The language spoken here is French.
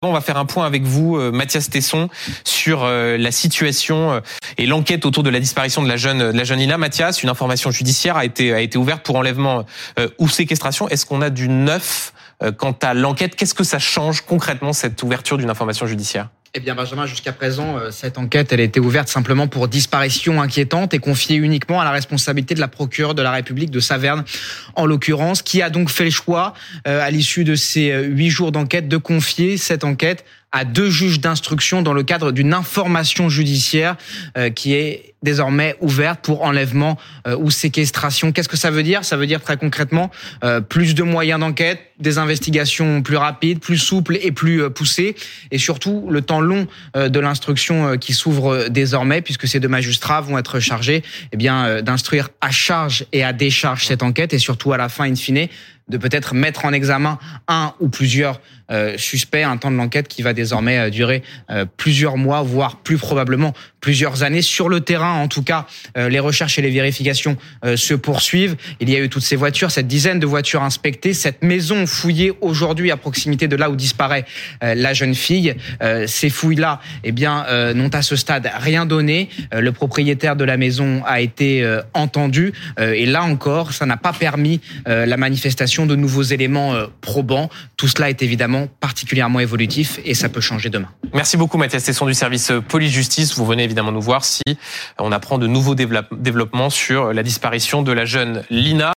On va faire un point avec vous, euh, Mathias Tesson, sur euh, la situation euh, et l'enquête autour de la disparition de la jeune, de la jeune. Mathias, une information judiciaire a été, a été ouverte pour enlèvement ou séquestration. Est-ce qu'on a du neuf quant à l'enquête? Qu'est-ce que ça change concrètement, cette ouverture d'une information judiciaire? Eh bien, Benjamin, jusqu'à présent, cette enquête, elle a été ouverte simplement pour disparition inquiétante et confiée uniquement à la responsabilité de la procureure de la République de Saverne, en l'occurrence, qui a donc fait le choix, à l'issue de ces huit jours d'enquête, de confier cette enquête à deux juges d'instruction dans le cadre d'une information judiciaire euh, qui est désormais ouverte pour enlèvement euh, ou séquestration. Qu'est-ce que ça veut dire? Ça veut dire très concrètement euh, plus de moyens d'enquête, des investigations plus rapides, plus souples et plus poussées, et surtout le temps long de l'instruction qui s'ouvre désormais, puisque ces deux magistrats vont être chargés eh bien d'instruire à charge et à décharge cette enquête, et surtout à la fin, in fine, de peut-être mettre en examen un ou plusieurs euh, suspects, un temps de l'enquête qui va désormais euh, durer euh, plusieurs mois, voire plus probablement plusieurs années. Sur le terrain, en tout cas, les recherches et les vérifications se poursuivent. Il y a eu toutes ces voitures, cette dizaine de voitures inspectées, cette maison fouillée aujourd'hui à proximité de là où disparaît la jeune fille. Ces fouilles-là, eh bien, n'ont à ce stade rien donné. Le propriétaire de la maison a été entendu et là encore, ça n'a pas permis la manifestation de nouveaux éléments euh, probants. Tout cela est évidemment particulièrement évolutif et ça peut changer demain. Merci beaucoup Mathias Tesson du service euh, police-justice. Vous venez évidemment nous voir si on apprend de nouveaux développements sur la disparition de la jeune Lina.